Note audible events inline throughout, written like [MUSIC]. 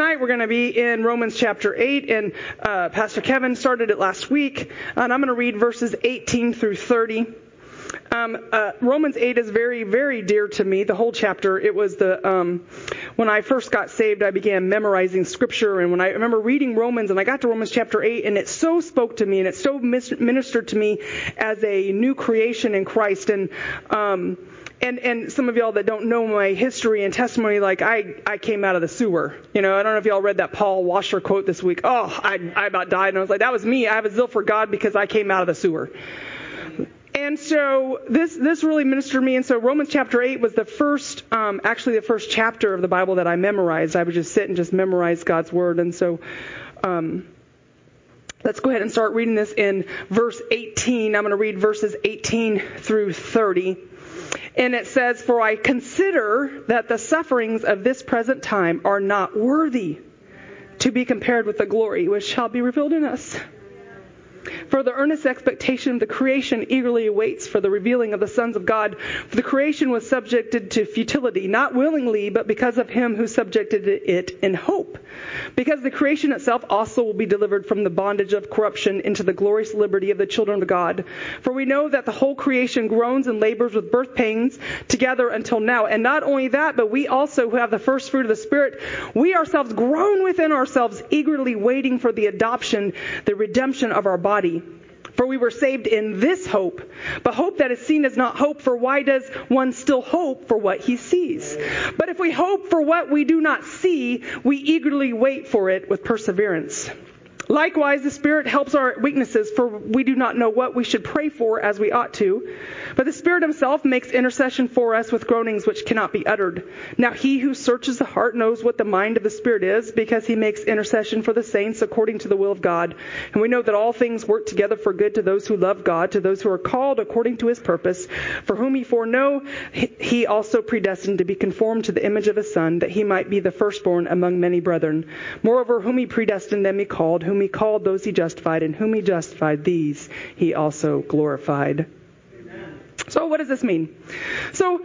tonight we're going to be in Romans chapter 8, and uh, Pastor Kevin started it last week, and I'm going to read verses 18 through 30. Um, uh, Romans 8 is very, very dear to me. The whole chapter. It was the um, when I first got saved, I began memorizing scripture, and when I remember reading Romans, and I got to Romans chapter 8, and it so spoke to me, and it so ministered to me as a new creation in Christ, and um, and and some of y'all that don't know my history and testimony, like I I came out of the sewer. You know, I don't know if y'all read that Paul Washer quote this week. Oh, I I about died, and I was like, that was me. I have a zeal for God because I came out of the sewer. And so this this really ministered me. And so Romans chapter eight was the first, um, actually the first chapter of the Bible that I memorized. I would just sit and just memorize God's word. And so. Um, Let's go ahead and start reading this in verse 18. I'm going to read verses 18 through 30. And it says, For I consider that the sufferings of this present time are not worthy to be compared with the glory which shall be revealed in us. For the earnest expectation of the creation eagerly awaits for the revealing of the sons of God. For the creation was subjected to futility, not willingly, but because of him who subjected it in hope. Because the creation itself also will be delivered from the bondage of corruption into the glorious liberty of the children of God. For we know that the whole creation groans and labors with birth pains together until now. And not only that, but we also who have the first fruit of the Spirit, we ourselves groan within ourselves, eagerly waiting for the adoption, the redemption of our body body. For we were saved in this hope. But hope that is seen is not hope, for why does one still hope for what he sees? But if we hope for what we do not see, we eagerly wait for it with perseverance. Likewise, the Spirit helps our weaknesses, for we do not know what we should pray for as we ought to. But the Spirit Himself makes intercession for us with groanings which cannot be uttered. Now, He who searches the heart knows what the mind of the Spirit is, because He makes intercession for the saints according to the will of God. And we know that all things work together for good to those who love God, to those who are called according to His purpose, for whom He foreknow, He also predestined to be conformed to the image of His Son, that He might be the firstborn among many brethren. Moreover, whom He predestined, them He called, whom He called, those He justified, and whom He justified, these He also glorified. So, what does this mean? So,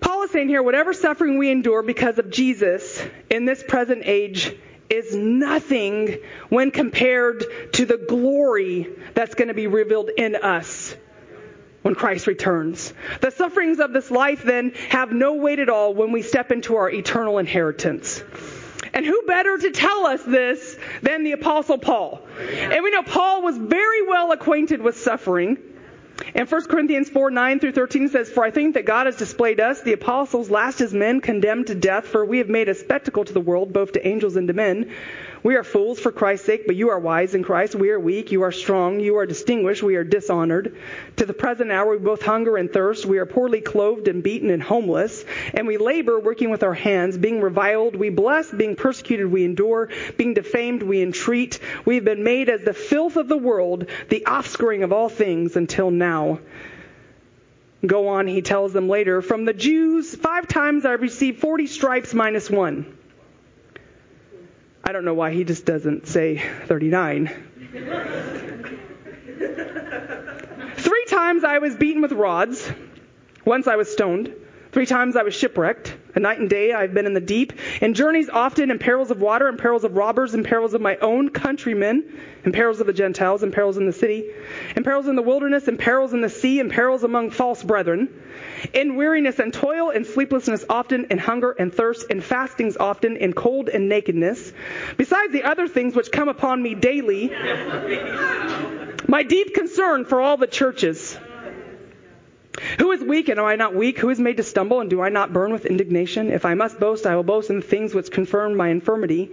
Paul is saying here whatever suffering we endure because of Jesus in this present age is nothing when compared to the glory that's going to be revealed in us when Christ returns. The sufferings of this life then have no weight at all when we step into our eternal inheritance. And who better to tell us this than the Apostle Paul? And we know Paul was very well acquainted with suffering. And 1 Corinthians 4, 9 through 13 says, For I think that God has displayed us, the apostles, last as men condemned to death, for we have made a spectacle to the world, both to angels and to men. We are fools for Christ's sake, but you are wise in Christ. We are weak, you are strong, you are distinguished, we are dishonored. To the present hour we both hunger and thirst. We are poorly clothed and beaten and homeless. And we labor, working with our hands. Being reviled, we bless. Being persecuted, we endure. Being defamed, we entreat. We have been made as the filth of the world, the offscouring of all things until now. Go on, he tells them later. From the Jews, five times I received 40 stripes minus one. I don't know why he just doesn't say 39. [LAUGHS] Three times I was beaten with rods. Once I was stoned. Three times I was shipwrecked. A night and day I've been in the deep. In journeys often, in perils of water, in perils of robbers, in perils of my own countrymen, in perils of the Gentiles, in perils in the city, in perils in the wilderness, in perils in the sea, in perils among false brethren, in weariness and toil, in sleeplessness often, in hunger and thirst, in fastings often, in cold and nakedness, besides the other things which come upon me daily, my deep concern for all the churches. Who is weak and am I not weak? Who is made to stumble and do I not burn with indignation? If I must boast, I will boast in the things which confirm my infirmity.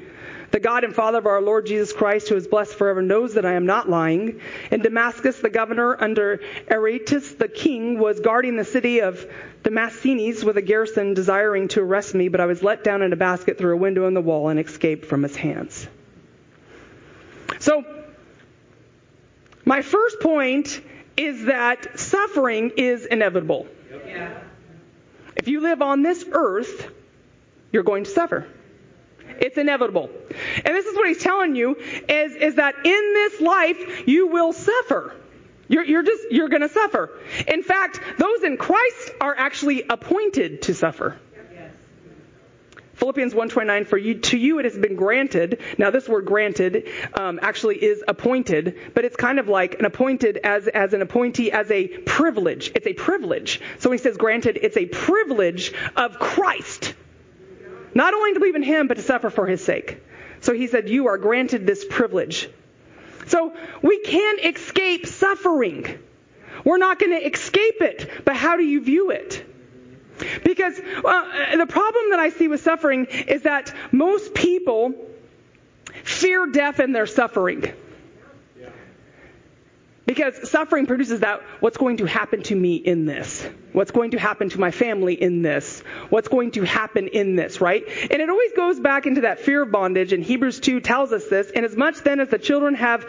The God and Father of our Lord Jesus Christ, who is blessed forever, knows that I am not lying. In Damascus, the governor under Aretas the king was guarding the city of the Damascenes with a garrison desiring to arrest me, but I was let down in a basket through a window in the wall and escaped from his hands. So, my first point is that suffering is inevitable. If you live on this earth, you're going to suffer. It's inevitable. And this is what he's telling you is, is that in this life, you will suffer. You're, you're just, you're going to suffer. In fact, those in Christ are actually appointed to suffer. Philippians 1:29 for you to you it has been granted. Now this word granted um, actually is appointed, but it's kind of like an appointed as as an appointee as a privilege. It's a privilege. So when he says granted, it's a privilege of Christ. Not only to believe in him, but to suffer for his sake. So he said, You are granted this privilege. So we can't escape suffering. We're not going to escape it, but how do you view it? Because well, uh, the problem that I see with suffering is that most people fear death in their suffering. Because suffering produces that what's going to happen to me in this? What's going to happen to my family in this? What's going to happen in this, right? And it always goes back into that fear of bondage, and Hebrews 2 tells us this. And as much then as the children have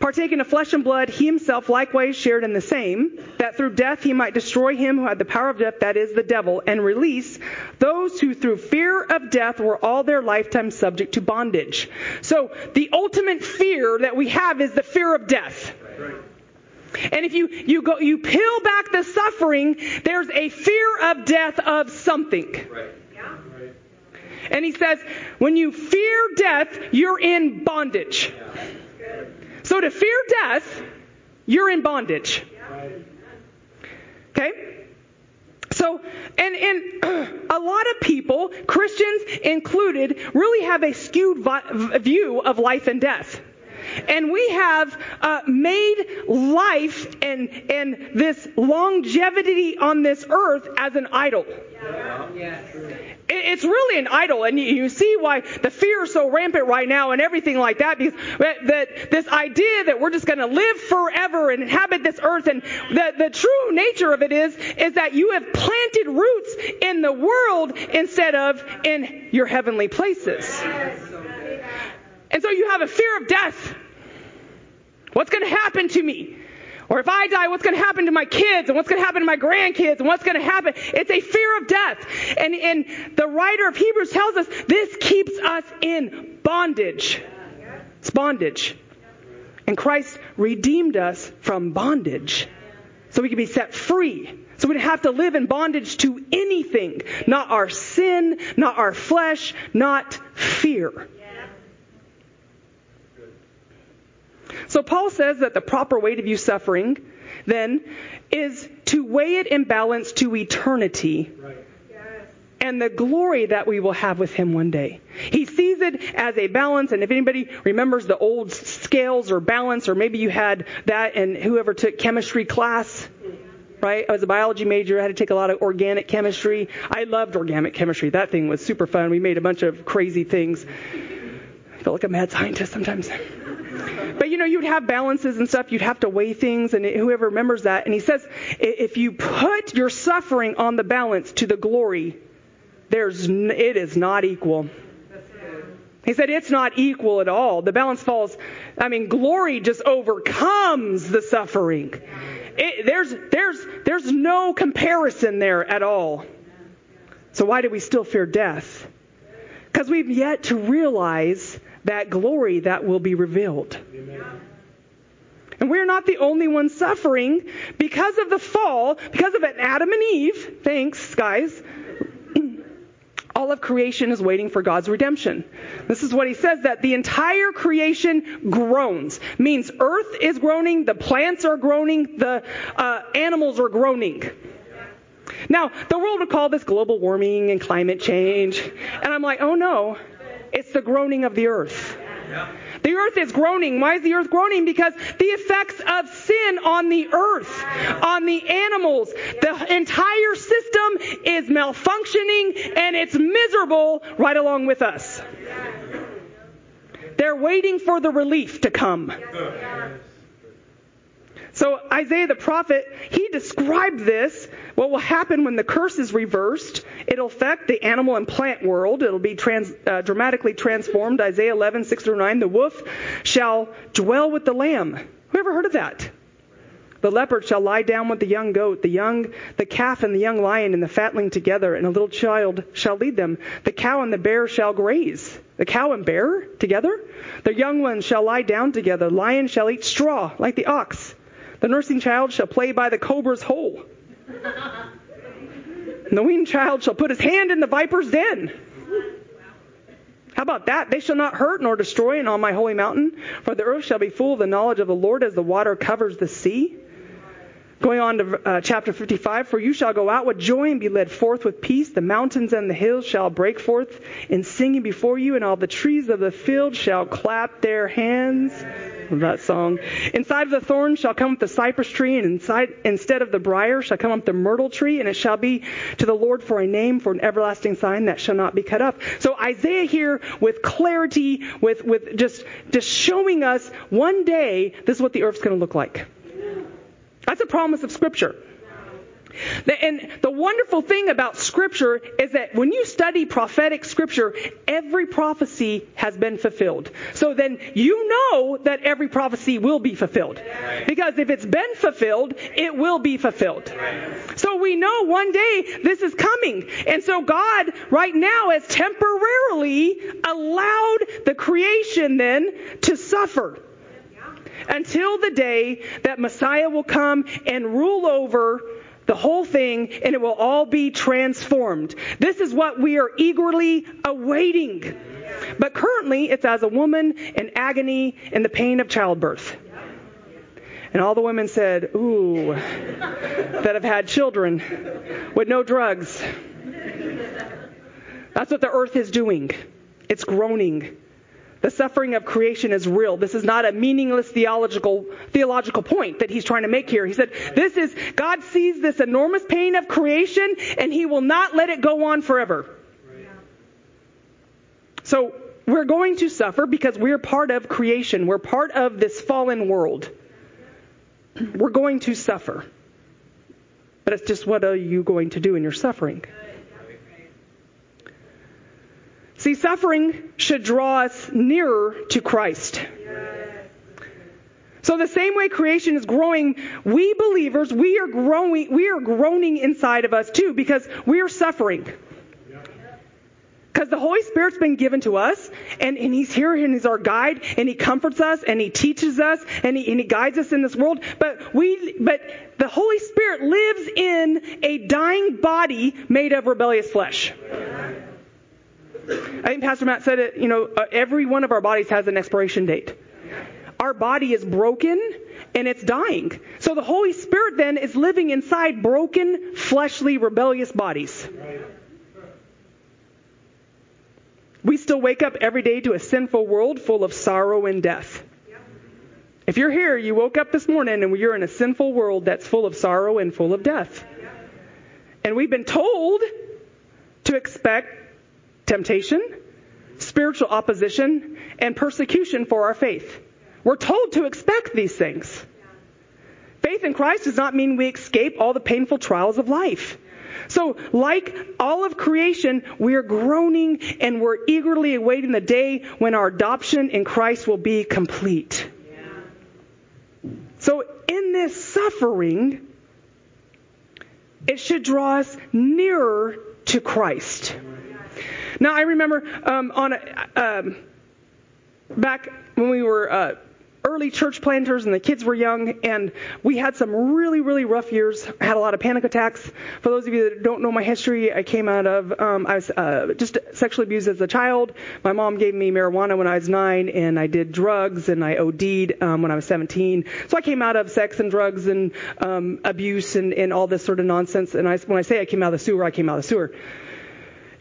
partaken of flesh and blood, he himself likewise shared in the same, that through death he might destroy him who had the power of death, that is, the devil, and release those who through fear of death were all their lifetime subject to bondage. So the ultimate fear that we have is the fear of death. Right. And if you, you go, you peel back the suffering, there's a fear of death of something. Right. Yeah. And he says, when you fear death, you're in bondage. Yeah. So to fear death, you're in bondage. Yeah. Okay? So, and, and [CLEARS THROAT] a lot of people, Christians included, really have a skewed vi- view of life and death. And we have uh, made life and, and this longevity on this earth as an idol. Yeah. It's really an idol, and you see why the fear is so rampant right now and everything like that, because that this idea that we're just going to live forever and inhabit this earth, and the, the true nature of it is, is that you have planted roots in the world instead of in your heavenly places. And so you have a fear of death. What's going to happen to me? Or if I die, what's going to happen to my kids and what's going to happen to my grandkids and what's going to happen? It's a fear of death. And, and the writer of Hebrews tells us this keeps us in bondage. It's bondage. And Christ redeemed us from bondage so we can be set free. So we don't have to live in bondage to anything. Not our sin, not our flesh, not fear. So Paul says that the proper way to view suffering then is to weigh it in balance to eternity. Right. And the glory that we will have with him one day. He sees it as a balance, and if anybody remembers the old scales or balance, or maybe you had that and whoever took chemistry class, right? I was a biology major. I had to take a lot of organic chemistry. I loved organic chemistry. That thing was super fun. We made a bunch of crazy things. I felt like a mad scientist sometimes. But you know, you'd have balances and stuff. You'd have to weigh things, and whoever remembers that. And he says, if you put your suffering on the balance to the glory, there's it is not equal. He said it's not equal at all. The balance falls. I mean, glory just overcomes the suffering. It, there's there's there's no comparison there at all. So why do we still fear death? Because we've yet to realize that glory that will be revealed. Amen. And we're not the only ones suffering because of the fall, because of Adam and Eve. Thanks, guys. [CLEARS THROAT] All of creation is waiting for God's redemption. This is what he says that the entire creation groans. Means earth is groaning, the plants are groaning, the uh, animals are groaning. Now, the world would call this global warming and climate change. And I'm like, oh no, it's the groaning of the earth. The earth is groaning. Why is the earth groaning? Because the effects of sin on the earth, on the animals, the entire system is malfunctioning and it's miserable right along with us. They're waiting for the relief to come. So Isaiah the prophet, he described this, what will happen when the curse is reversed. It'll affect the animal and plant world. It'll be trans, uh, dramatically transformed. Isaiah 11, 6 through 9. The wolf shall dwell with the lamb. Who ever heard of that? The leopard shall lie down with the young goat, the young, the calf and the young lion and the fatling together, and a little child shall lead them. The cow and the bear shall graze. The cow and bear together? The young ones shall lie down together. Lion shall eat straw like the ox. The nursing child shall play by the cobra's hole. And the weaned child shall put his hand in the viper's den. How about that? They shall not hurt nor destroy in all my holy mountain, for the earth shall be full of the knowledge of the Lord as the water covers the sea. Going on to uh, chapter 55, for you shall go out with joy and be led forth with peace. The mountains and the hills shall break forth in singing before you, and all the trees of the field shall clap their hands. Of that song. Inside of the thorn shall come up the cypress tree, and inside, instead of the brier shall come up the myrtle tree, and it shall be to the Lord for a name, for an everlasting sign that shall not be cut off. So Isaiah here, with clarity, with, with just, just showing us one day, this is what the earth's going to look like. That's a promise of Scripture. And the wonderful thing about Scripture is that when you study prophetic Scripture, every prophecy has been fulfilled. So then you know that every prophecy will be fulfilled. Because if it's been fulfilled, it will be fulfilled. So we know one day this is coming. And so God, right now, has temporarily allowed the creation then to suffer until the day that Messiah will come and rule over the whole thing and it will all be transformed. This is what we are eagerly awaiting. But currently, it's as a woman in agony and the pain of childbirth. And all the women said, Ooh, that have had children with no drugs. That's what the earth is doing. It's groaning. The suffering of creation is real. This is not a meaningless theological theological point that he's trying to make here. He said, "This is God sees this enormous pain of creation and he will not let it go on forever." So, we're going to suffer because we're part of creation. We're part of this fallen world. We're going to suffer. But it's just what are you going to do in your suffering? See, suffering should draw us nearer to Christ. So the same way creation is growing, we believers, we are growing, we are groaning inside of us too because we are suffering. Because the Holy Spirit's been given to us, and, and He's here, and He's our guide, and He comforts us, and He teaches us, and He, and he guides us in this world. But we, but the Holy Spirit lives in a dying body made of rebellious flesh. I think Pastor Matt said it, you know, uh, every one of our bodies has an expiration date. Our body is broken and it's dying. So the Holy Spirit then is living inside broken, fleshly, rebellious bodies. We still wake up every day to a sinful world full of sorrow and death. If you're here, you woke up this morning and you're in a sinful world that's full of sorrow and full of death. And we've been told to expect temptation, spiritual opposition, and persecution for our faith. We're told to expect these things. Faith in Christ does not mean we escape all the painful trials of life. So, like all of creation, we are groaning and we're eagerly awaiting the day when our adoption in Christ will be complete. So, in this suffering, it should draw us nearer to Christ. Now, I remember um, on a, um, back when we were uh, early church planters and the kids were young, and we had some really, really rough years. I had a lot of panic attacks. For those of you that don't know my history, I came out of um, I was uh, just sexually abused as a child. My mom gave me marijuana when I was nine, and I did drugs and I OD'd um, when I was 17. So I came out of sex and drugs and um, abuse and, and all this sort of nonsense. And I, when I say I came out of the sewer, I came out of the sewer.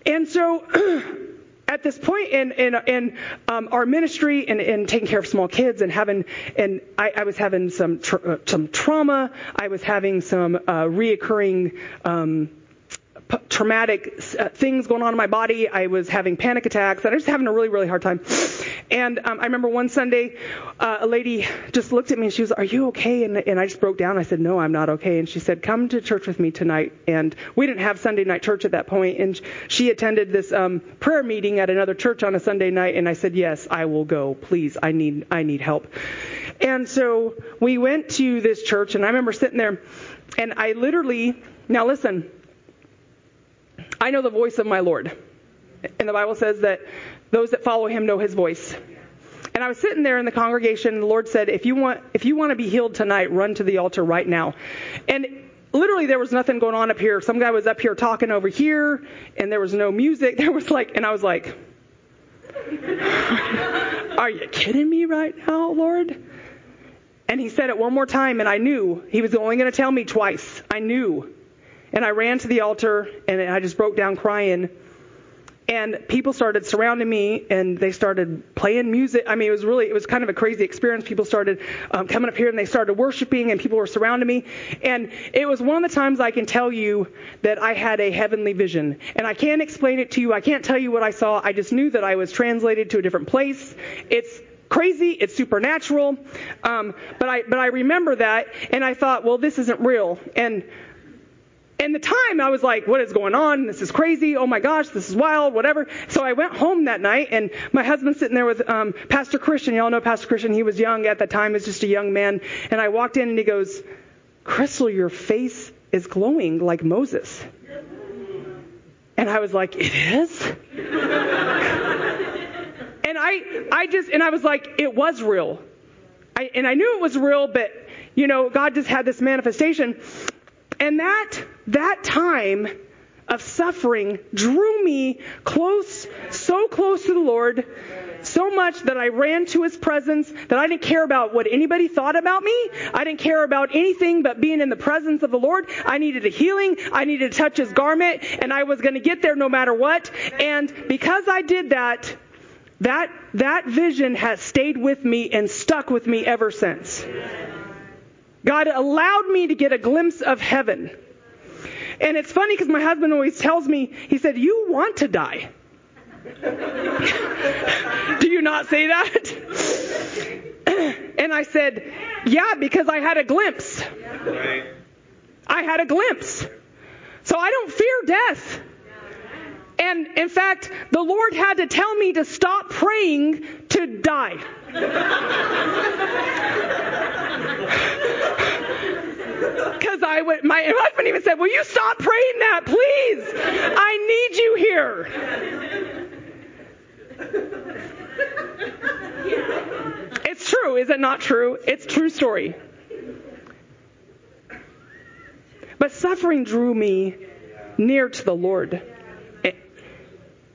And so [CLEARS THROAT] at this point in in, in um, our ministry and, in taking care of small kids and having and I, I was having some tra- uh, some trauma. I was having some uh, reoccurring um, p- traumatic uh, things going on in my body. I was having panic attacks. And I was having a really really hard time. And um, I remember one Sunday, uh, a lady just looked at me and she was, "Are you okay?" And, and I just broke down. I said, "No, I'm not okay." And she said, "Come to church with me tonight." And we didn't have Sunday night church at that point, and she attended this um, prayer meeting at another church on a Sunday night. And I said, "Yes, I will go. Please, I need I need help." And so we went to this church, and I remember sitting there, and I literally now listen. I know the voice of my Lord. And the Bible says that those that follow him know his voice. And I was sitting there in the congregation, and the Lord said, if you want, if you want to be healed tonight, run to the altar right now. And literally there was nothing going on up here. Some guy was up here talking over here, and there was no music. [LAUGHS] There was like, and I was like, Are you kidding me right now, Lord? And he said it one more time, and I knew he was only going to tell me twice. I knew. And I ran to the altar, and I just broke down crying. And people started surrounding me, and they started playing music. I mean, it was really, it was kind of a crazy experience. People started um, coming up here, and they started worshiping, and people were surrounding me. And it was one of the times I can tell you that I had a heavenly vision. And I can't explain it to you. I can't tell you what I saw. I just knew that I was translated to a different place. It's crazy. It's supernatural. Um, but I, but I remember that, and I thought, well, this isn't real. And and the time I was like, what is going on? This is crazy. Oh my gosh, this is wild, whatever. So I went home that night and my husband's sitting there with um, Pastor Christian. Y'all know Pastor Christian. He was young at that time. He was just a young man. And I walked in and he goes, Crystal, your face is glowing like Moses. And I was like, it is? [LAUGHS] and I, I just, and I was like, it was real. I, and I knew it was real, but, you know, God just had this manifestation. And that, that time of suffering drew me close, so close to the Lord, so much that I ran to his presence, that I didn't care about what anybody thought about me. I didn't care about anything but being in the presence of the Lord. I needed a healing. I needed to touch his garment, and I was going to get there no matter what. And because I did that, that, that vision has stayed with me and stuck with me ever since. God allowed me to get a glimpse of heaven. And it's funny because my husband always tells me, he said, You want to die. [LAUGHS] Do you not say that? [CLEARS THROAT] and I said, Yeah, because I had a glimpse. I had a glimpse. So I don't fear death. And in fact, the Lord had to tell me to stop praying to die. [LAUGHS] Because I would, my husband even said, Will you stop praying that, please? I need you here. It's true, is it not true? It's true story. But suffering drew me near to the Lord.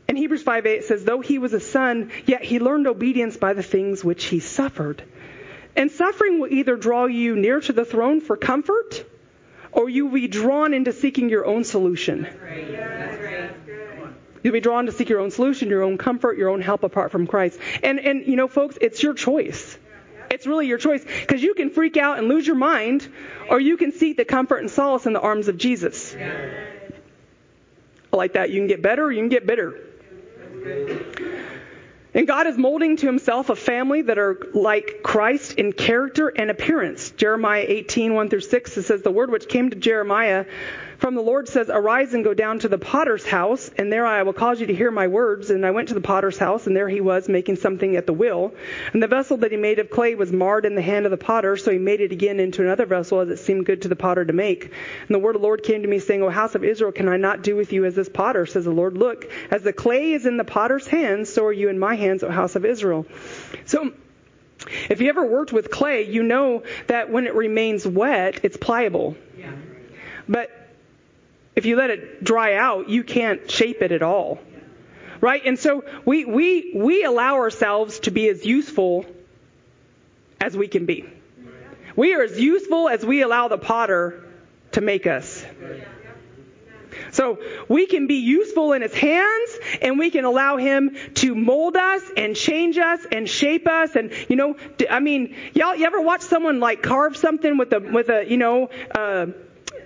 In Hebrews 5 8 says, Though he was a son, yet he learned obedience by the things which he suffered. And suffering will either draw you near to the throne for comfort, or you will be drawn into seeking your own solution. You'll be drawn to seek your own solution, your own comfort, your own help apart from Christ. And and you know, folks, it's your choice. It's really your choice because you can freak out and lose your mind, or you can seek the comfort and solace in the arms of Jesus. Like that, you can get better or you can get bitter. And God is molding to himself a family that are like Christ in character and appearance. Jeremiah 18, 1 through 6, it says, The word which came to Jeremiah from the Lord says, Arise and go down to the potter's house, and there I will cause you to hear my words. And I went to the potter's house, and there he was making something at the wheel. And the vessel that he made of clay was marred in the hand of the potter, so he made it again into another vessel as it seemed good to the potter to make. And the word of the Lord came to me, saying, O house of Israel, can I not do with you as this potter? Says the Lord, Look, as the clay is in the potter's hands, so are you in my hands, O house of Israel. So, if you ever worked with clay, you know that when it remains wet, it's pliable. Yeah. But if you let it dry out, you can't shape it at all. Right? And so we, we, we allow ourselves to be as useful as we can be. We are as useful as we allow the potter to make us. So we can be useful in his hands and we can allow him to mold us and change us and shape us. And, you know, I mean, y'all, you ever watch someone like carve something with a, with a, you know, uh,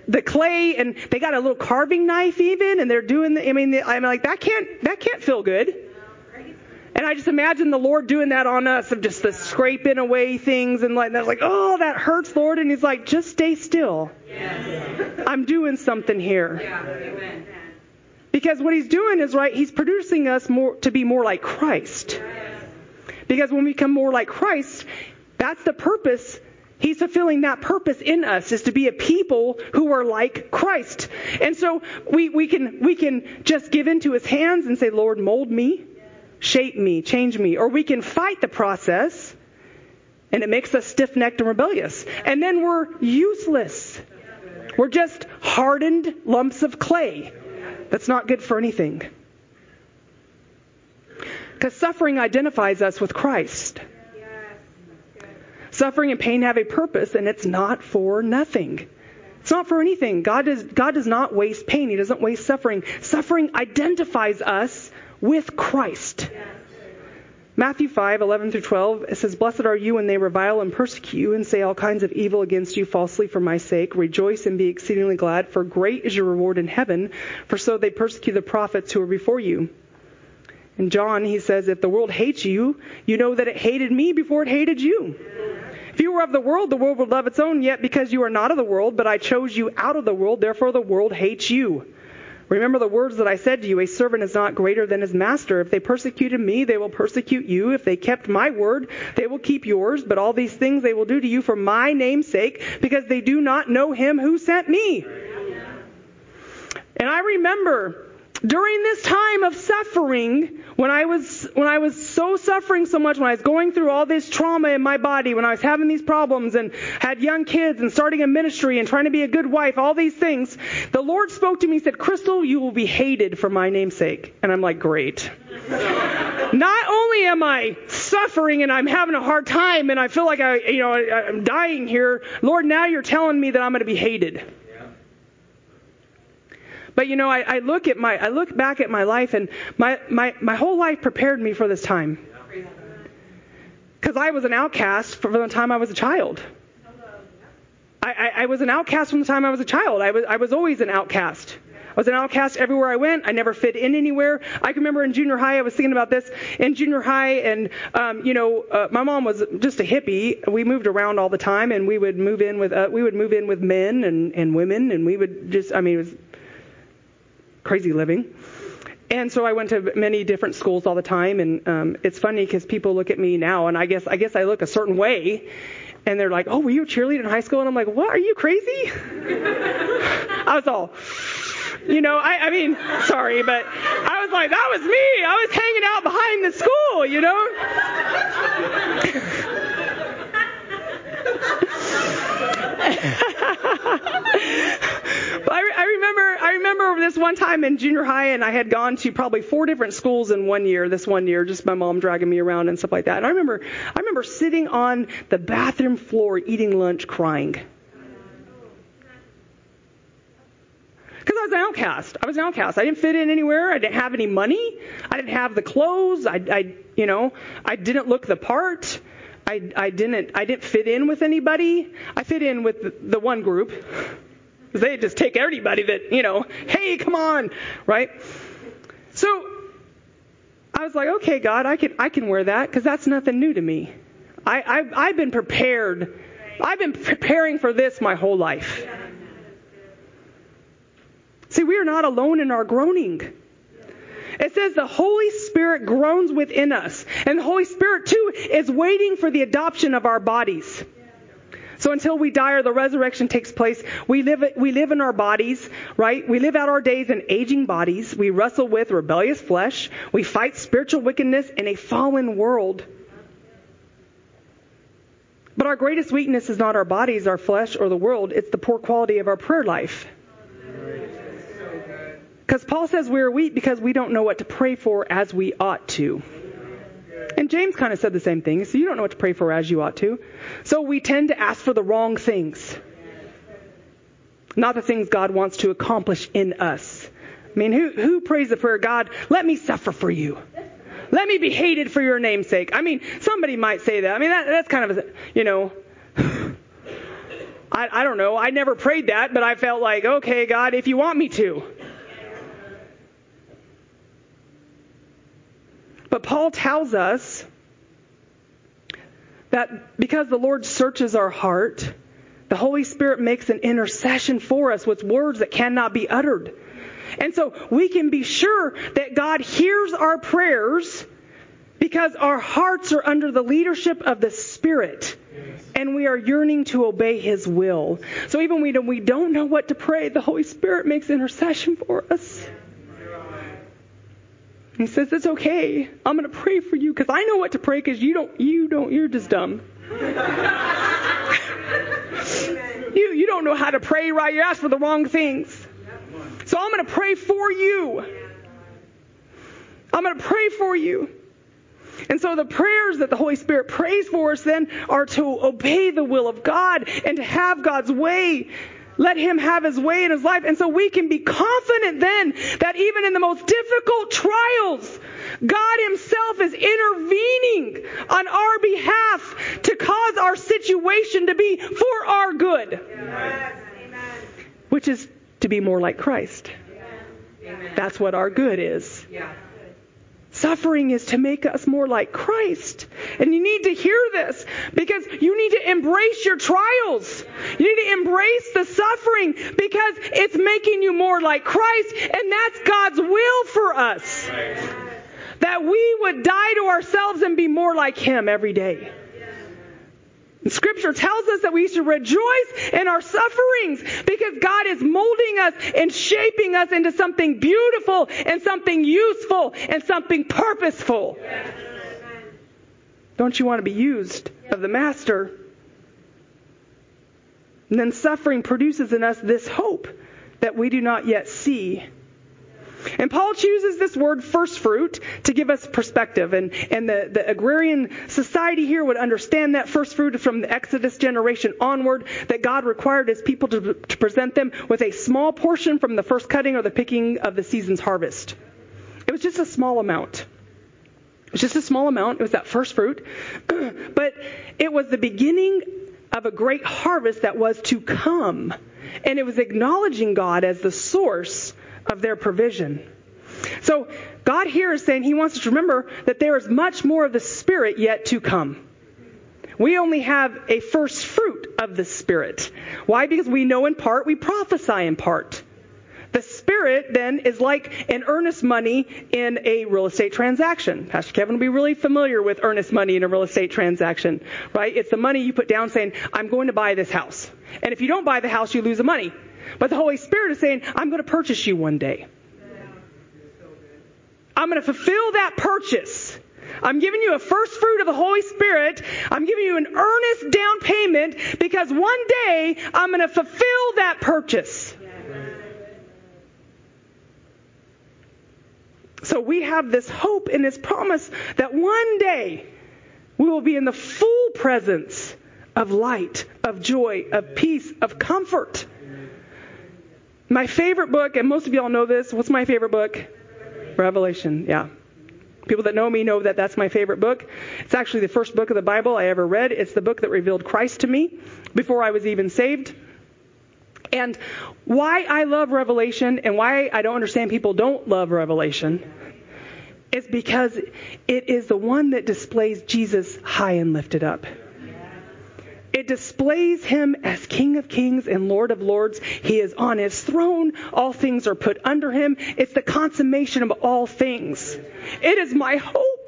the clay and they got a little carving knife even and they're doing the, I mean the, I'm like that can't that can't feel good. And I just imagine the Lord doing that on us of just the scraping away things and like that's like oh that hurts Lord and he's like just stay still. I'm doing something here. Because what he's doing is right he's producing us more to be more like Christ. Because when we become more like Christ, that's the purpose He's fulfilling that purpose in us is to be a people who are like Christ. And so we, we can we can just give into his hands and say, Lord, mold me, shape me, change me. Or we can fight the process and it makes us stiff necked and rebellious. And then we're useless. We're just hardened lumps of clay. That's not good for anything. Because suffering identifies us with Christ. Suffering and pain have a purpose, and it's not for nothing. It's not for anything. God does, God does not waste pain. He doesn't waste suffering. Suffering identifies us with Christ. Matthew 5, 11 through 12, it says, Blessed are you when they revile and persecute you and say all kinds of evil against you falsely for my sake. Rejoice and be exceedingly glad, for great is your reward in heaven, for so they persecute the prophets who were before you. In John, he says, If the world hates you, you know that it hated me before it hated you. If you were of the world, the world would love its own, yet because you are not of the world, but I chose you out of the world, therefore the world hates you. Remember the words that I said to you, a servant is not greater than his master. If they persecuted me, they will persecute you. If they kept my word, they will keep yours. But all these things they will do to you for my name's sake, because they do not know him who sent me. And I remember during this time of suffering, when I was when I was so suffering so much, when I was going through all this trauma in my body, when I was having these problems and had young kids and starting a ministry and trying to be a good wife, all these things, the Lord spoke to me and said, "Crystal, you will be hated for my name's sake." And I'm like, "Great." Not only am I suffering and I'm having a hard time and I feel like I, you know, I'm dying here, Lord, now you're telling me that I'm going to be hated. But you know, I, I look at my I look back at my life and my my my whole life prepared me for this time. Because I was an outcast from the time I was a child. I, I, I was an outcast from the time I was a child. I was I was always an outcast. I was an outcast everywhere I went. I never fit in anywhere. I can remember in junior high, I was thinking about this in junior high, and um, you know, uh, my mom was just a hippie. We moved around all the time, and we would move in with uh, we would move in with men and and women, and we would just I mean, it was crazy living. And so I went to many different schools all the time, and um, it's funny because people look at me now, and I guess I guess I look a certain way, and they're like, "Oh, were you a cheerleader in high school?" And I'm like, "What? Are you crazy?" [LAUGHS] I was all, you know, I, I mean, sorry, but I was like, that was me. I was hanging out behind the school, you know. [LAUGHS] [LAUGHS] I, I remember I remember this one time in junior high, and I had gone to probably four different schools in one year. This one year, just my mom dragging me around and stuff like that. And I remember I remember sitting on the bathroom floor eating lunch, crying. Because I was an outcast. I was an outcast. I didn't fit in anywhere. I didn't have any money. I didn't have the clothes. I, I you know, I didn't look the part. I, I didn't, I didn't fit in with anybody. I fit in with the, the one group. They just take anybody that, you know, hey, come on, right? So I was like, okay, God, I can I can wear that because that's nothing new to me. I, I've, I've been prepared. I've been preparing for this my whole life. See, we are not alone in our groaning. It says the Holy Spirit groans within us, and the Holy Spirit too is waiting for the adoption of our bodies. So until we die or the resurrection takes place, we live, we live in our bodies, right? We live out our days in aging bodies. We wrestle with rebellious flesh. We fight spiritual wickedness in a fallen world. But our greatest weakness is not our bodies, our flesh, or the world. It's the poor quality of our prayer life. Because Paul says we are weak because we don't know what to pray for as we ought to. And James kind of said the same thing. So you don't know what to pray for as you ought to. So we tend to ask for the wrong things. Not the things God wants to accomplish in us. I mean, who, who prays the prayer, God, let me suffer for you? Let me be hated for your name's sake. I mean, somebody might say that. I mean, that, that's kind of, a, you know, [SIGHS] I, I don't know. I never prayed that, but I felt like, okay, God, if you want me to. Paul tells us that because the Lord searches our heart, the Holy Spirit makes an intercession for us with words that cannot be uttered. And so we can be sure that God hears our prayers because our hearts are under the leadership of the Spirit and we are yearning to obey His will. So even when we don't know what to pray, the Holy Spirit makes intercession for us. He says, It's okay. I'm going to pray for you because I know what to pray because you don't, you don't, you're just dumb. [LAUGHS] you, you don't know how to pray right. You ask for the wrong things. So I'm going to pray for you. I'm going to pray for you. And so the prayers that the Holy Spirit prays for us then are to obey the will of God and to have God's way. Let Him have His way in His life. And so we can be confident then that even in the most difficult trials, God Himself is intervening on our behalf to cause our situation to be for our good. Which is to be more like Christ. That's what our good is. Suffering is to make us more like Christ. And you need to hear this because you need to embrace your trials. You need to embrace the suffering because it's making you more like Christ and that's God's will for us. That we would die to ourselves and be more like Him every day. Scripture tells us that we should rejoice in our sufferings because God is molding us and shaping us into something beautiful and something useful and something purposeful. Don't you want to be used of the Master? And then suffering produces in us this hope that we do not yet see and Paul chooses this word first fruit to give us perspective. And, and the, the agrarian society here would understand that first fruit from the Exodus generation onward, that God required his people to, to present them with a small portion from the first cutting or the picking of the season's harvest. It was just a small amount. It was just a small amount. It was that first fruit. [CLEARS THROAT] but it was the beginning of a great harvest that was to come. And it was acknowledging God as the source of their provision. So God here is saying He wants us to remember that there is much more of the Spirit yet to come. We only have a first fruit of the Spirit. Why? Because we know in part, we prophesy in part. The Spirit then is like an earnest money in a real estate transaction. Pastor Kevin will be really familiar with earnest money in a real estate transaction, right? It's the money you put down saying, I'm going to buy this house. And if you don't buy the house, you lose the money. But the Holy Spirit is saying, I'm going to purchase you one day. I'm going to fulfill that purchase. I'm giving you a first fruit of the Holy Spirit. I'm giving you an earnest down payment because one day I'm going to fulfill that purchase. So we have this hope and this promise that one day we will be in the full presence of light, of joy, of peace, of comfort. My favorite book, and most of y'all know this, what's my favorite book? Revelation, yeah. People that know me know that that's my favorite book. It's actually the first book of the Bible I ever read. It's the book that revealed Christ to me before I was even saved. And why I love Revelation and why I don't understand people don't love Revelation is because it is the one that displays Jesus high and lifted up. It displays him as King of Kings and Lord of Lords. He is on his throne. All things are put under him. It's the consummation of all things. It is my hope.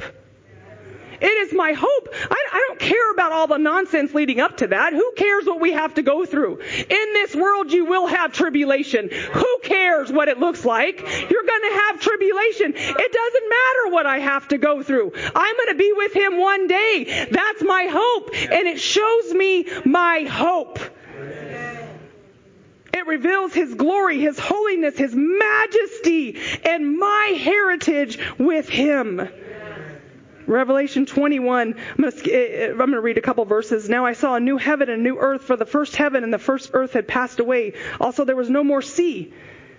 It is my hope. I, I, don't care about all the nonsense leading up to that. Who cares what we have to go through? In this world, you will have tribulation. Who cares what it looks like? You're going to have tribulation. It doesn't matter what I have to go through. I'm going to be with Him one day. That's my hope. And it shows me my hope. It reveals His glory, His holiness, His majesty, and my heritage with Him. Revelation 21, I'm going, to, eh, eh, I'm going to read a couple verses. Now I saw a new heaven and a new earth, for the first heaven and the first earth had passed away. Also there was no more sea.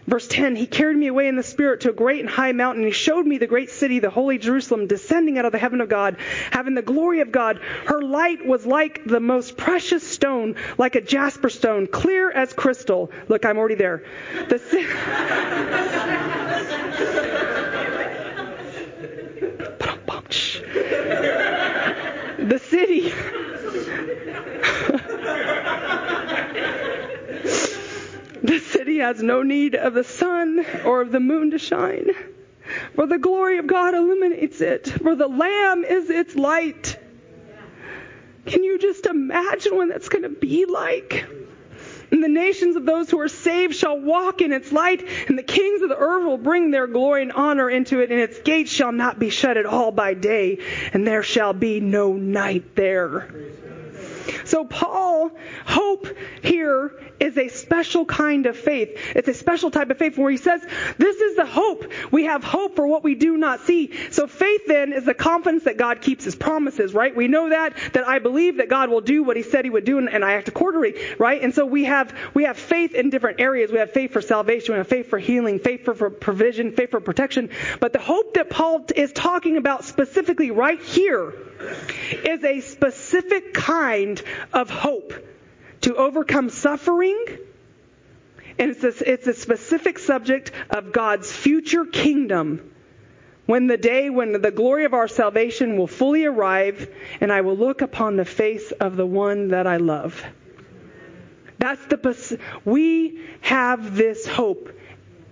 Verse 10, he carried me away in the spirit to a great and high mountain. He showed me the great city, the holy Jerusalem, descending out of the heaven of God, having the glory of God. Her light was like the most precious stone, like a jasper stone, clear as crystal. Look, I'm already there. The [LAUGHS] [LAUGHS] the city. [LAUGHS] the city has no need of the sun or of the moon to shine, for the glory of God illuminates it, for the Lamb is its light. Can you just imagine what that's going to be like? And the nations of those who are saved shall walk in its light, and the kings of the earth will bring their glory and honor into it, and its gates shall not be shut at all by day, and there shall be no night there. So Paul, hope here is a special kind of faith. It's a special type of faith where he says, this is the hope. We have hope for what we do not see. So faith then is the confidence that God keeps his promises, right? We know that, that I believe that God will do what he said he would do and, and I act accordingly, right? And so we have, we have faith in different areas. We have faith for salvation. We have faith for healing, faith for, for provision, faith for protection. But the hope that Paul is talking about specifically right here is a specific kind of hope to overcome suffering. And it's a, it's a specific subject of God's future kingdom when the day when the glory of our salvation will fully arrive and I will look upon the face of the one that I love. That's the we have this hope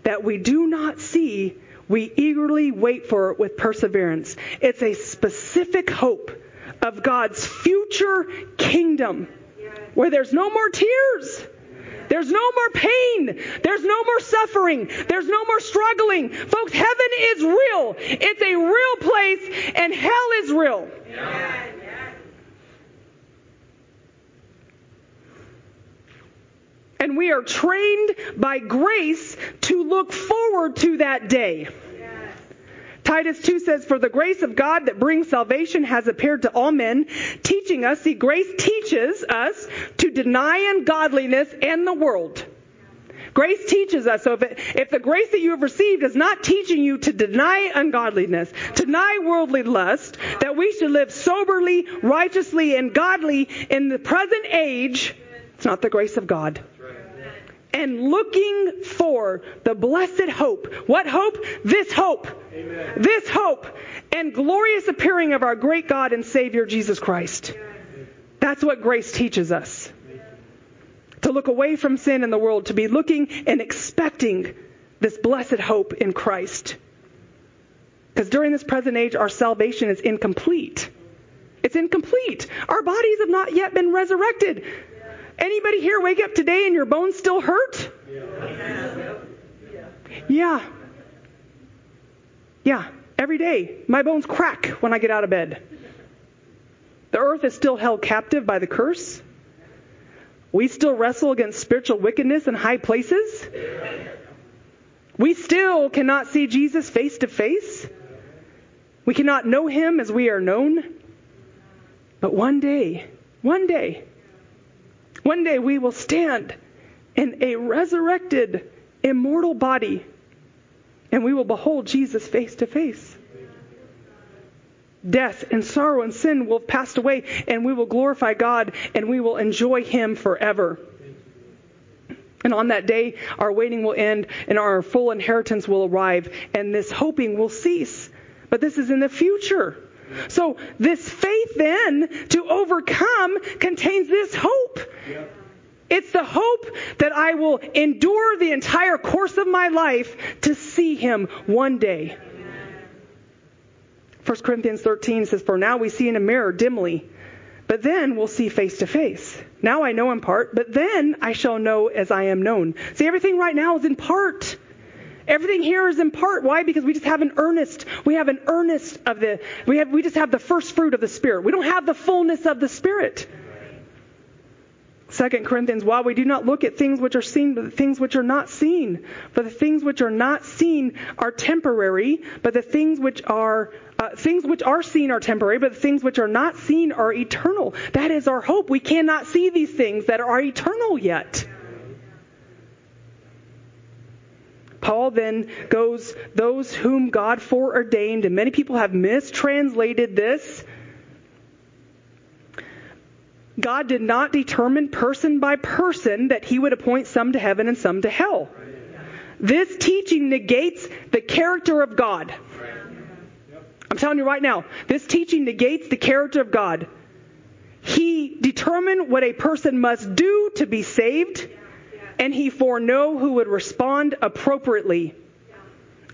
that we do not see, we eagerly wait for it with perseverance. It's a specific hope of God's future kingdom where there's no more tears. There's no more pain. There's no more suffering. There's no more struggling. Folks, heaven is real. It's a real place and hell is real. And we are trained by grace to look forward to that day. Titus 2 says, For the grace of God that brings salvation has appeared to all men, teaching us, see, grace teaches us to deny ungodliness and the world. Grace teaches us. So if, it, if the grace that you have received is not teaching you to deny ungodliness, deny worldly lust, that we should live soberly, righteously, and godly in the present age, it's not the grace of God and looking for the blessed hope. What hope? This hope. Amen. This hope and glorious appearing of our great God and Savior Jesus Christ. That's what grace teaches us. To look away from sin in the world, to be looking and expecting this blessed hope in Christ. Because during this present age, our salvation is incomplete. It's incomplete. Our bodies have not yet been resurrected. Anybody here wake up today and your bones still hurt? Yeah. Yeah. Every day. My bones crack when I get out of bed. The earth is still held captive by the curse. We still wrestle against spiritual wickedness in high places. We still cannot see Jesus face to face. We cannot know him as we are known. But one day, one day, one day we will stand in a resurrected, immortal body, and we will behold Jesus face to face. Death and sorrow and sin will have passed away, and we will glorify God and we will enjoy Him forever. And on that day, our waiting will end and our full inheritance will arrive, and this hoping will cease. But this is in the future. So this faith then to overcome contains this hope. Yep. It's the hope that I will endure the entire course of my life to see him one day. 1 Corinthians 13 says, For now we see in a mirror dimly, but then we'll see face to face. Now I know in part, but then I shall know as I am known. See, everything right now is in part. Everything here is in part. Why? Because we just have an earnest. We have an earnest of the. We have. We just have the first fruit of the Spirit. We don't have the fullness of the Spirit. Second Corinthians, while we do not look at things which are seen, but the things which are not seen. For the things which are not seen are temporary, but the things which are uh, things which are seen are temporary, but the things which are not seen are eternal. That is our hope. We cannot see these things that are eternal yet. Paul then goes, those whom God foreordained, and many people have mistranslated this. God did not determine person by person that he would appoint some to heaven and some to hell. This teaching negates the character of God. I'm telling you right now, this teaching negates the character of God. He determined what a person must do to be saved and he foreknow who would respond appropriately.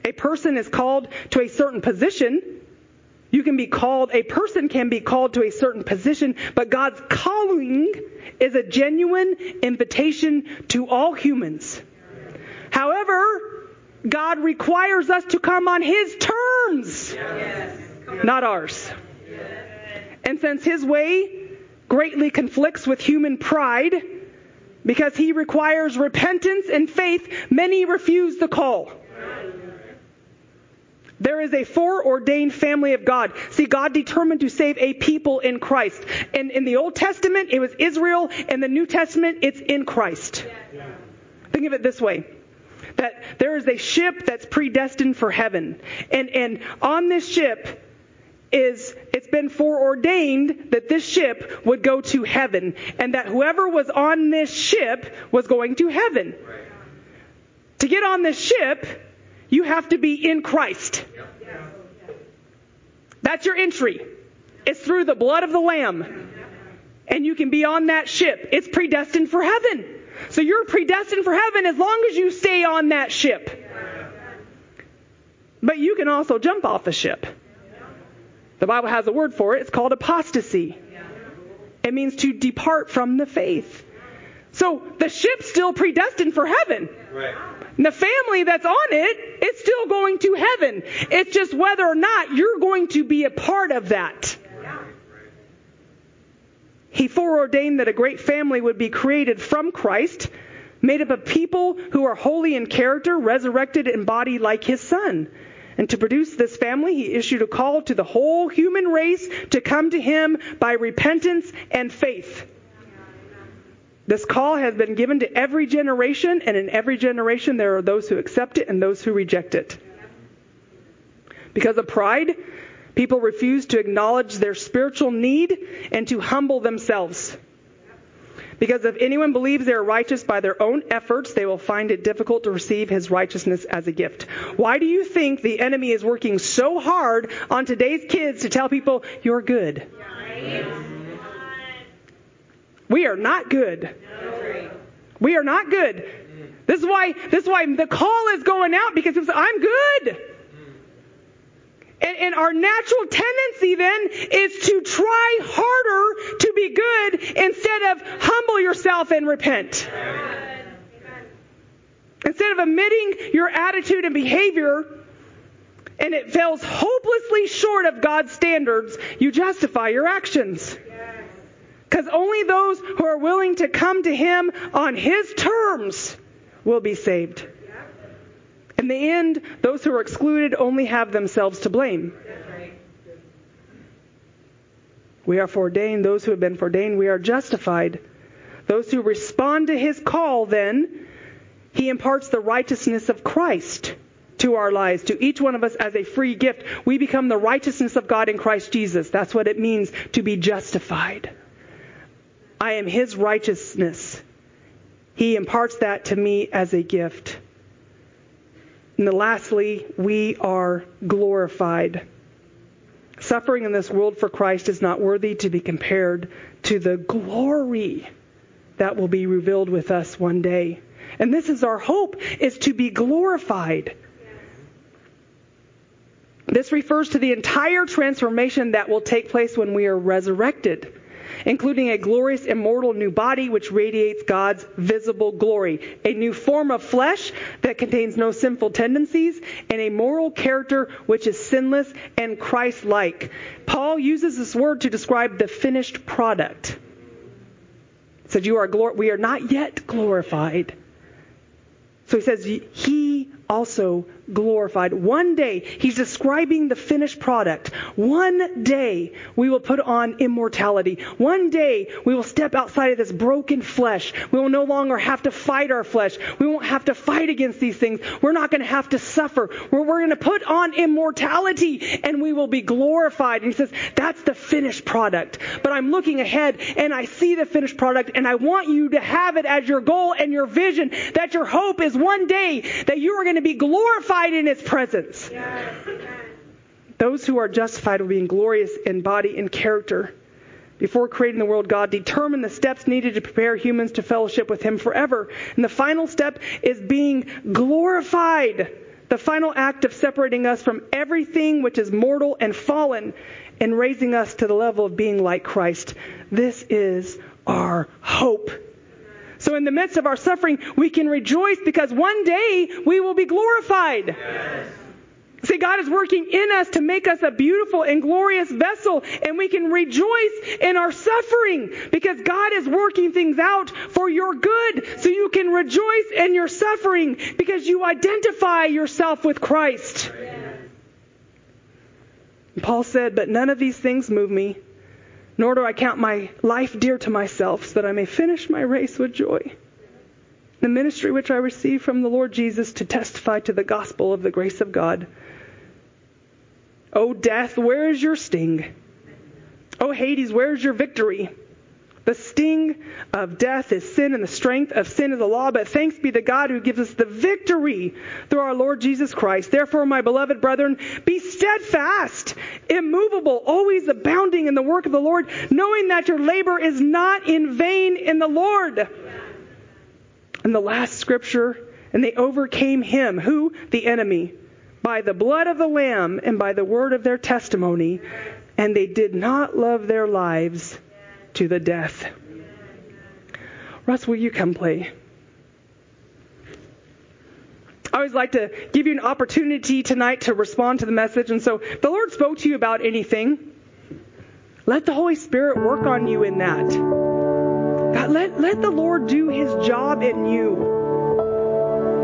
A person is called to a certain position. You can be called, a person can be called to a certain position, but God's calling is a genuine invitation to all humans. However, God requires us to come on His terms, yes. not ours. Yes. And since His way greatly conflicts with human pride, Because he requires repentance and faith, many refuse the call. There is a foreordained family of God. See, God determined to save a people in Christ. And in the Old Testament, it was Israel. In the New Testament, it's in Christ. Think of it this way. That there is a ship that's predestined for heaven. And, and on this ship is, it's been foreordained that this ship would go to heaven. And that whoever was on this ship was going to heaven. To get on this ship, you have to be in Christ. That's your entry. It's through the blood of the Lamb. And you can be on that ship. It's predestined for heaven. So you're predestined for heaven as long as you stay on that ship. But you can also jump off the ship. The Bible has a word for it. It's called apostasy. It means to depart from the faith. So the ship's still predestined for heaven. Right. And the family that's on it, it's still going to heaven. It's just whether or not you're going to be a part of that. He foreordained that a great family would be created from Christ, made up of people who are holy in character, resurrected in body like his son. And to produce this family, he issued a call to the whole human race to come to him by repentance and faith. This call has been given to every generation, and in every generation there are those who accept it and those who reject it. Because of pride, people refuse to acknowledge their spiritual need and to humble themselves. Because if anyone believes they are righteous by their own efforts, they will find it difficult to receive his righteousness as a gift. Why do you think the enemy is working so hard on today's kids to tell people, you're good? We are not good. We are not good. This is why this is why the call is going out because say, I'm good. And, and, our natural tendency then is to try harder to be good instead of humble yourself and repent. Instead of admitting your attitude and behavior and it falls hopelessly short of God's standards, you justify your actions. Because only those who are willing to come to Him on His terms will be saved. In the end, those who are excluded only have themselves to blame. We are foreordained. Those who have been foreordained, we are justified. Those who respond to His call, then, He imparts the righteousness of Christ to our lives, to each one of us as a free gift. We become the righteousness of God in Christ Jesus. That's what it means to be justified. I am his righteousness. He imparts that to me as a gift. And lastly, we are glorified. Suffering in this world for Christ is not worthy to be compared to the glory that will be revealed with us one day. And this is our hope, is to be glorified. This refers to the entire transformation that will take place when we are resurrected including a glorious immortal new body which radiates God's visible glory, a new form of flesh that contains no sinful tendencies, and a moral character which is sinless and Christ-like. Paul uses this word to describe the finished product. He said, "You are glor- we are not yet glorified." So he says, "He also glorified. One day, he's describing the finished product. One day, we will put on immortality. One day, we will step outside of this broken flesh. We will no longer have to fight our flesh. We won't have to fight against these things. We're not going to have to suffer. We're, we're going to put on immortality and we will be glorified. And he says, that's the finished product. But I'm looking ahead and I see the finished product and I want you to have it as your goal and your vision that your hope is one day that you are going to be glorified in His presence. Yes. Those who are justified will be glorious in body and character. Before creating the world, God determined the steps needed to prepare humans to fellowship with Him forever. And the final step is being glorified. The final act of separating us from everything which is mortal and fallen and raising us to the level of being like Christ. This is our hope. So in the midst of our suffering, we can rejoice because one day we will be glorified. Yes. See, God is working in us to make us a beautiful and glorious vessel, and we can rejoice in our suffering because God is working things out for your good. So you can rejoice in your suffering because you identify yourself with Christ. Paul said, But none of these things move me, nor do I count my life dear to myself, so that I may finish my race with joy. The ministry which I received from the Lord Jesus to testify to the gospel of the grace of God. O death, where is your sting? O Hades, where is your victory? The sting of death is sin, and the strength of sin is the law. But thanks be to God who gives us the victory through our Lord Jesus Christ. Therefore, my beloved brethren, be steadfast, immovable, always abounding in the work of the Lord, knowing that your labor is not in vain in the Lord. And the last scripture, and they overcame him, who? The enemy, by the blood of the Lamb and by the word of their testimony, and they did not love their lives to the death. Russ, will you come play? I always like to give you an opportunity tonight to respond to the message. And so, if the Lord spoke to you about anything, let the Holy Spirit work on you in that. God, let, let the Lord do his job in you.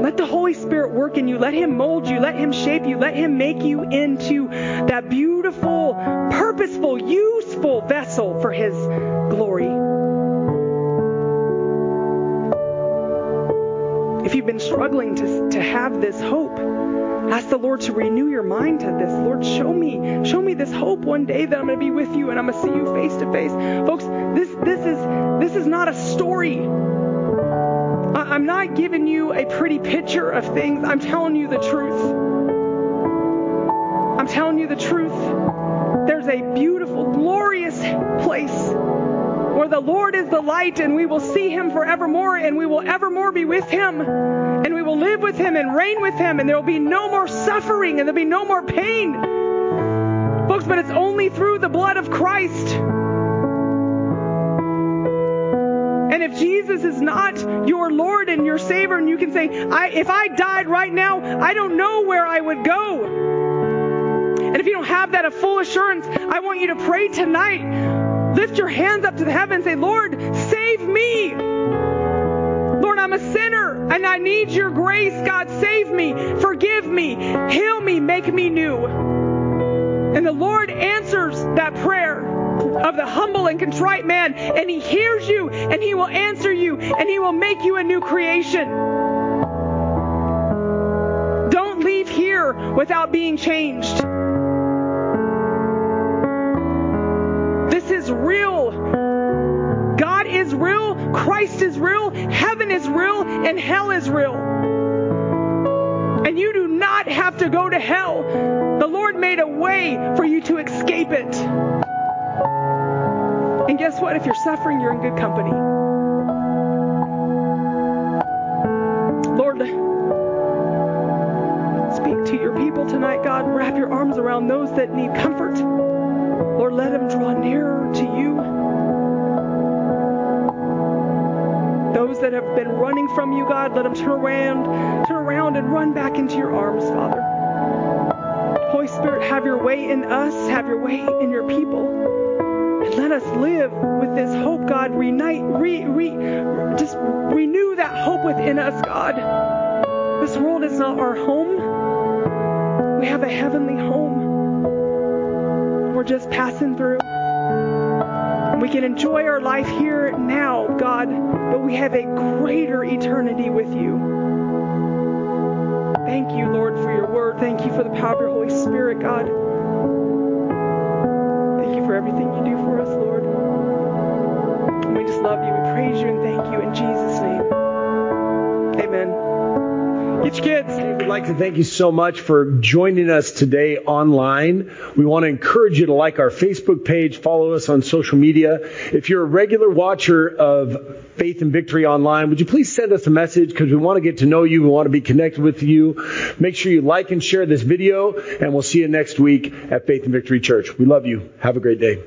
Let the Holy Spirit work in you. Let Him mold you. Let Him shape you. Let Him make you into that beautiful, purposeful, useful vessel for His glory. If you've been struggling to, to have this hope, ask the Lord to renew your mind to this. Lord, show me, show me this hope one day that I'm going to be with you and I'm going to see you face to face. Folks, this this is this is not a story. I'm not giving you a pretty picture of things. I'm telling you the truth. I'm telling you the truth. There's a beautiful, glorious place where the Lord is the light and we will see him forevermore and we will evermore be with him and we will live with him and reign with him and there will be no more suffering and there'll be no more pain. Folks, but it's only through the blood of Christ. Jesus is not your Lord and your Savior, and you can say, I, if I died right now, I don't know where I would go. And if you don't have that a full assurance, I want you to pray tonight. Lift your hands up to the heaven and say, Lord, save me. Lord, I'm a sinner and I need your grace. God, save me, forgive me, heal me, make me new. And the Lord answers that prayer of the humble and contrite man, and he hears you, and he will answer you, and he will make you a new creation. Don't leave here without being changed. This is real. God is real, Christ is real, heaven is real, and hell is real. And you do not have to go to hell. The Lord made a way for you to escape it. And guess what? If you're suffering, you're in good company. Lord, speak to your people tonight, God. Wrap your arms around those that need comfort. Lord, let them draw nearer to you. Those that have been running from you, God, let them turn around, turn around and run back into your arms, Father. Holy Spirit, have your way in us, have your way in your people. And let us live with this hope, God. Reunite, re, re, just renew that hope within us, God. This world is not our home. We have a heavenly home. We're just passing through. We can enjoy our life here now, God, but we have a greater eternity with you. Thank you, Lord, for your word. Thank you for the power of your Holy Spirit, God for everything you do for us, Lord. And we just love you. We praise you and thank you in Jesus' name. Get your kids. We'd like to thank you so much for joining us today online. We want to encourage you to like our Facebook page, follow us on social media. If you're a regular watcher of Faith and Victory online, would you please send us a message because we want to get to know you. We want to be connected with you. Make sure you like and share this video, and we'll see you next week at Faith and Victory Church. We love you. Have a great day.